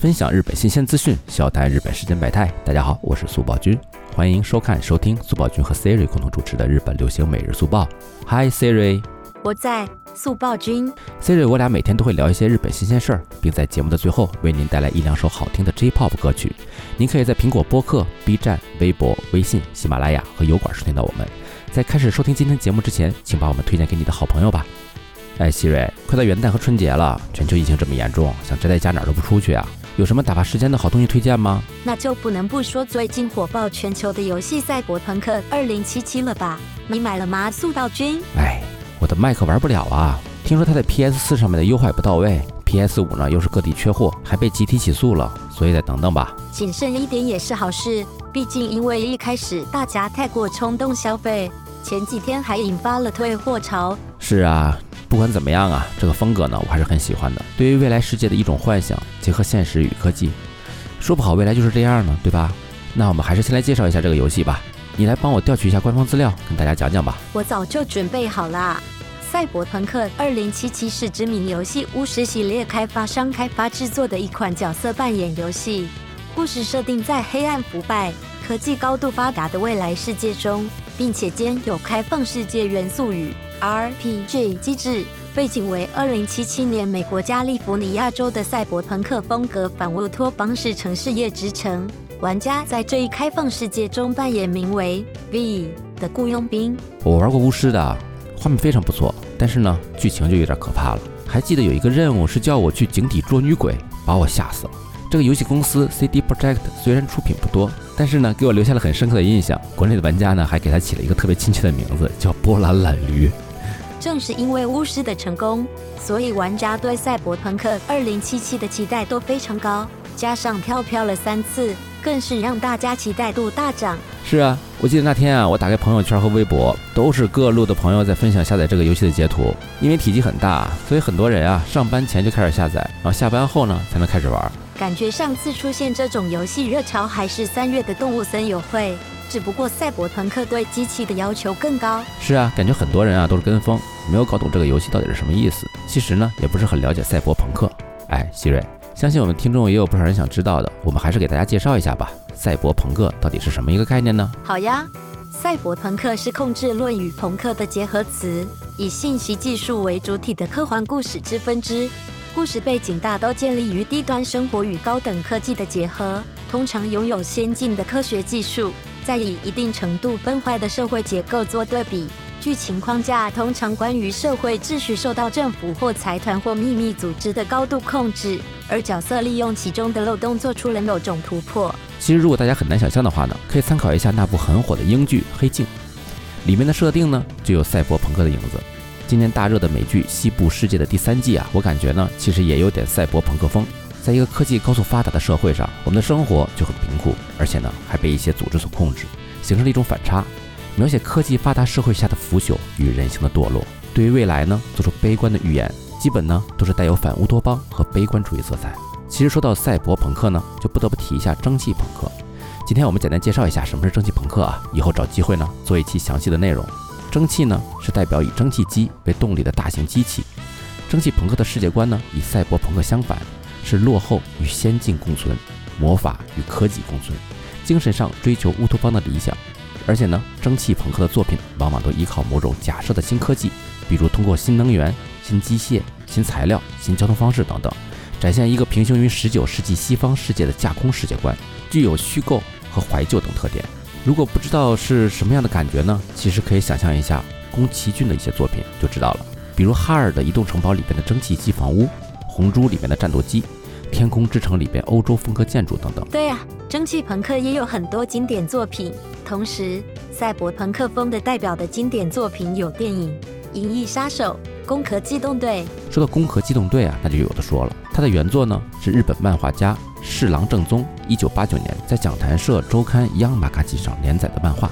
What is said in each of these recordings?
分享日本新鲜资讯，笑谈日本世间百态。大家好，我是速报君，欢迎收看、收听速报君和 Siri 共同主持的日本流行每日速报。Hi Siri，我在速报君。Siri，我俩每天都会聊一些日本新鲜事儿，并在节目的最后为您带来一两首好听的 J-pop 歌曲。您可以在苹果播客、B 站、微博、微信、喜马拉雅和油管收听到我们。在开始收听今天节目之前，请把我们推荐给你的好朋友吧。哎，希瑞，快到元旦和春节了，全球疫情这么严重，想宅在家哪儿都不出去啊？有什么打发时间的好东西推荐吗？那就不能不说最近火爆全球的游戏《赛博朋克2077》了吧？你买了吗，速道君？哎，我的麦克玩不了啊！听说它在 PS 四上面的优化不到位，PS 五呢又是各地缺货，还被集体起诉了，所以再等等吧。谨慎一点也是好事，毕竟因为一开始大家太过冲动消费，前几天还引发了退货潮。是啊。不管怎么样啊，这个风格呢，我还是很喜欢的。对于未来世界的一种幻想，结合现实与科技，说不好未来就是这样呢，对吧？那我们还是先来介绍一下这个游戏吧。你来帮我调取一下官方资料，跟大家讲讲吧。我早就准备好了。赛博朋克2077是知名游戏巫师系列开发商开发制作的一款角色扮演游戏，故事设定在黑暗腐败、科技高度发达的未来世界中，并且兼有开放世界元素与。RPG 机制背景为二零七七年美国加利福尼亚州的赛博朋克风格反乌托邦式城市夜之城。玩家在这一开放世界中扮演名为 V 的雇佣兵。我玩过巫师的，画面非常不错，但是呢，剧情就有点可怕了。还记得有一个任务是叫我去井底捉女鬼，把我吓死了。这个游戏公司 CD Projekt 虽然出品不多，但是呢，给我留下了很深刻的印象。国内的玩家呢，还给他起了一个特别亲切的名字，叫波兰懒驴。正是因为巫师的成功，所以玩家对赛博朋克2077的期待都非常高。加上跳票了三次，更是让大家期待度大涨。是啊，我记得那天啊，我打开朋友圈和微博，都是各路的朋友在分享下载这个游戏的截图。因为体积很大，所以很多人啊，上班前就开始下载，然后下班后呢才能开始玩。感觉上次出现这种游戏热潮还是三月的动物森友会。只不过赛博朋克对机器的要求更高。是啊，感觉很多人啊都是跟风，没有搞懂这个游戏到底是什么意思。其实呢，也不是很了解赛博朋克。哎，希瑞，相信我们听众也有不少人想知道的，我们还是给大家介绍一下吧。赛博朋克到底是什么一个概念呢？好呀，赛博朋克是控制论与朋克的结合词，以信息技术为主体的科幻故事之分支。故事背景大都建立于低端生活与高等科技的结合，通常拥有先进的科学技术。在以一定程度崩坏的社会结构做对比，剧情框架通常关于社会秩序受到政府或财团或秘密组织的高度控制，而角色利用其中的漏洞做出了某种突破。其实，如果大家很难想象的话呢，可以参考一下那部很火的英剧《黑镜》，里面的设定呢就有赛博朋克的影子。今年大热的美剧《西部世界》的第三季啊，我感觉呢其实也有点赛博朋克风。在一个科技高速发达的社会上，我们的生活就很贫苦，而且呢还被一些组织所控制，形成了一种反差，描写科技发达社会下的腐朽与人性的堕落。对于未来呢，做出悲观的预言，基本呢都是带有反乌托邦和悲观主义色彩。其实说到赛博朋克呢，就不得不提一下蒸汽朋克。今天我们简单介绍一下什么是蒸汽朋克啊，以后找机会呢做一期详细的内容。蒸汽呢是代表以蒸汽机为动力的大型机器。蒸汽朋克的世界观呢与赛博朋克相反。是落后与先进共存，魔法与科技共存，精神上追求乌托邦的理想。而且呢，蒸汽朋克的作品往往都依靠某种假设的新科技，比如通过新能源、新机械、新材料、新交通方式等等，展现一个平行于十九世纪西方世界的架空世界观，具有虚构和怀旧等特点。如果不知道是什么样的感觉呢？其实可以想象一下宫崎骏的一些作品就知道了，比如《哈尔的移动城堡》里边的蒸汽机房屋，《红猪》里面的战斗机。天空之城里边欧洲风格建筑等等。对呀，蒸汽朋克也有很多经典作品。同时，赛博朋克风的代表的经典作品有电影《银翼杀手》《攻壳机动队》。说到《攻壳机动队》啊，那就有的说了。它的原作呢是日本漫画家侍郎正宗一九八九年在讲谈社周刊《央马卡基》上连载的漫画，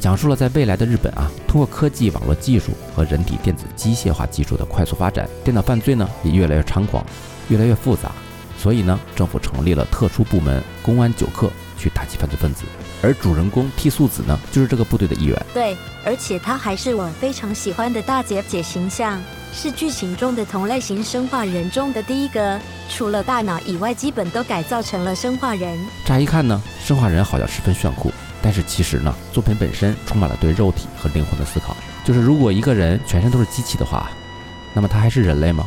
讲述了在未来的日本啊，通过科技网络技术和人体电子机械化技术的快速发展，电脑犯罪呢也越来越猖狂，越来越复杂。所以呢，政府成立了特殊部门公安九课，去打击犯罪分子。而主人公替素子呢，就是这个部队的一员。对，而且她还是我非常喜欢的大姐姐形象，是剧情中的同类型生化人中的第一个，除了大脑以外，基本都改造成了生化人。乍一看呢，生化人好像十分炫酷，但是其实呢，作品本身充满了对肉体和灵魂的思考。就是如果一个人全身都是机器的话，那么他还是人类吗？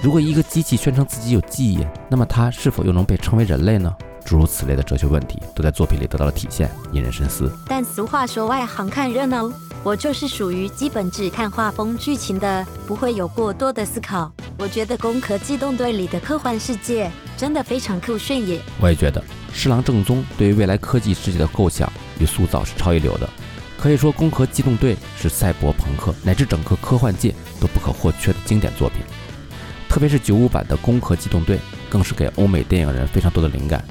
如果一个机器宣称自己有记忆，那么他是否又能被称为人类呢？诸如此类的哲学问题都在作品里得到了体现，引人深思。但俗话说，外行看热闹，我就是属于基本只看画风、剧情的，不会有过多的思考。我觉得《攻壳机动队》里的科幻世界真的非常酷炫耶！我也觉得，侍郎正宗对于未来科技世界的构想与塑造是超一流的。可以说，《攻壳机动队》是赛博朋克乃至整个科幻界都不可或缺的经典作品。特别是九五版的《攻壳机动队》，更是给欧美电影人非常多的灵感。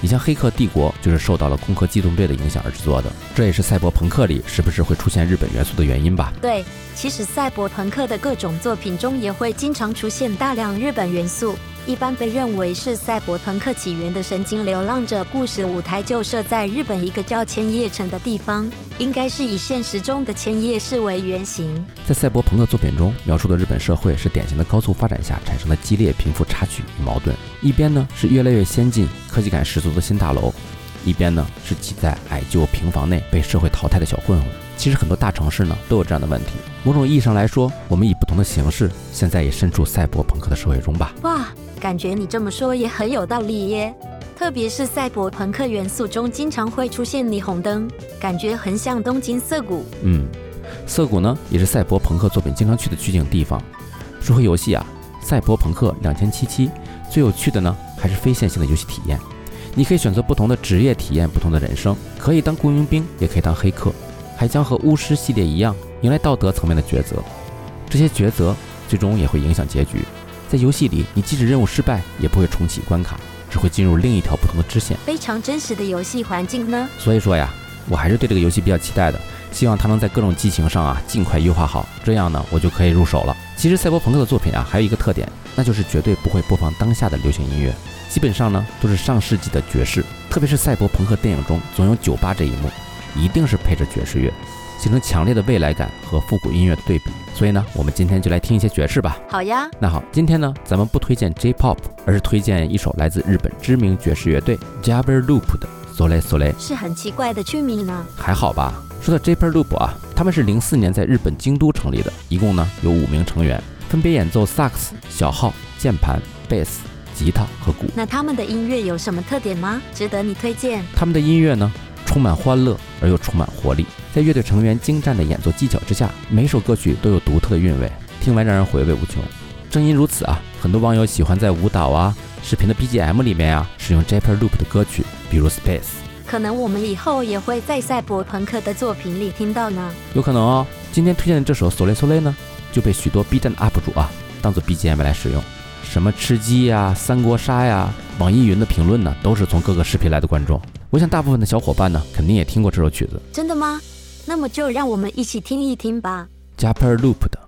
你像《黑客帝国》，就是受到了《攻壳机动队》的影响而制作的，这也是赛博朋克里时不时会出现日本元素的原因吧？对，其实赛博朋克的各种作品中也会经常出现大量日本元素。一般被认为是赛博朋克起源的《神经流浪者》故事舞台就设在日本一个叫千叶城的地方，应该是以现实中的千叶市为原型。在赛博朋克作品中描述的日本社会是典型的高速发展下产生的激烈贫富差距与矛盾，一边呢是越来越先进、科技感十足的新大楼，一边呢是挤在矮旧平房内被社会淘汰的小混混。其实很多大城市呢都有这样的问题。某种意义上来说，我们以不同的形式，现在也身处赛博朋克的社会中吧。哇！感觉你这么说也很有道理耶，特别是赛博朋克元素中经常会出现霓虹灯，感觉很像东京涩谷。嗯，涩谷呢也是赛博朋克作品经常去的取景地方。说回游戏啊，赛博朋克两千七七最有趣的呢还是非线性的游戏体验，你可以选择不同的职业体验不同的人生，可以当雇佣兵，也可以当黑客，还将和巫师系列一样迎来道德层面的抉择，这些抉择最终也会影响结局。在游戏里，你即使任务失败，也不会重启关卡，只会进入另一条不同的支线，非常真实的游戏环境呢。所以说呀，我还是对这个游戏比较期待的，希望它能在各种机型上啊尽快优化好，这样呢我就可以入手了。其实赛博朋克的作品啊，还有一个特点，那就是绝对不会播放当下的流行音乐，基本上呢都是上世纪的爵士，特别是赛博朋克电影中总有酒吧这一幕，一定是配着爵士乐。形成强烈的未来感和复古音乐的对比，所以呢，我们今天就来听一些爵士吧。好呀，那好，今天呢，咱们不推荐 J-pop，而是推荐一首来自日本知名爵士乐队 Jabberloop 的 Sole Sole，是很奇怪的曲名呢。还好吧。说到 Jabberloop 啊，他们是零四年在日本京都成立的，一共呢有五名成员，分别演奏萨克斯、小号、键盘、贝斯、吉他和鼓。那他们的音乐有什么特点吗？值得你推荐？他们的音乐呢，充满欢乐而又充满活力。在乐队成员精湛的演奏技巧之下，每首歌曲都有独特的韵味，听完让人回味无穷。正因如此啊，很多网友喜欢在舞蹈啊、视频的 BGM 里面啊使用 Japer Loop 的歌曲，比如 Space。可能我们以后也会在赛博朋克的作品里听到呢。有可能哦。今天推荐的这首 Sole Sole 呢，就被许多 B 站的 UP 主啊当做 BGM 来使用。什么吃鸡呀、三国杀呀，网易云的评论呢，都是从各个视频来的观众。我想大部分的小伙伴呢，肯定也听过这首曲子。真的吗？那么就让我们一起听一听吧。Japper Loop 的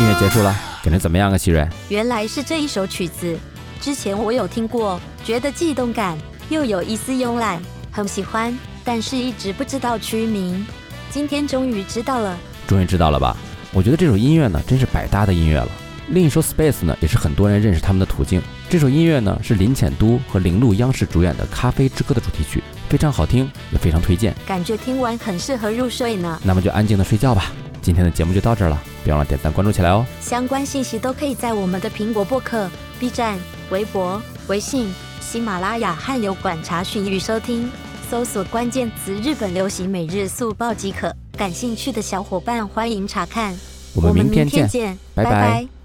Sole Sole。结束了，感觉怎么样啊，希瑞？原来是这一首曲子，之前我有听过，觉得既动感又有一丝慵懒，很喜欢，但是一直不知道曲名。今天终于知道了，终于知道了吧？我觉得这首音乐呢，真是百搭的音乐了。另一首《Space》呢，也是很多人认识他们的途径。这首音乐呢，是林浅都和铃鹿央视主演的《咖啡之歌》的主题曲，非常好听，也非常推荐。感觉听完很适合入睡呢。那么就安静的睡觉吧。今天的节目就到这儿了，别忘了点赞关注起来哦。相关信息都可以在我们的苹果播客、B 站、微博、微信、喜马拉雅和油管查询与收听，搜索关键词“日本流行每日速报”即可。感兴趣的小伙伴欢迎查看。我们明天见，见，拜拜。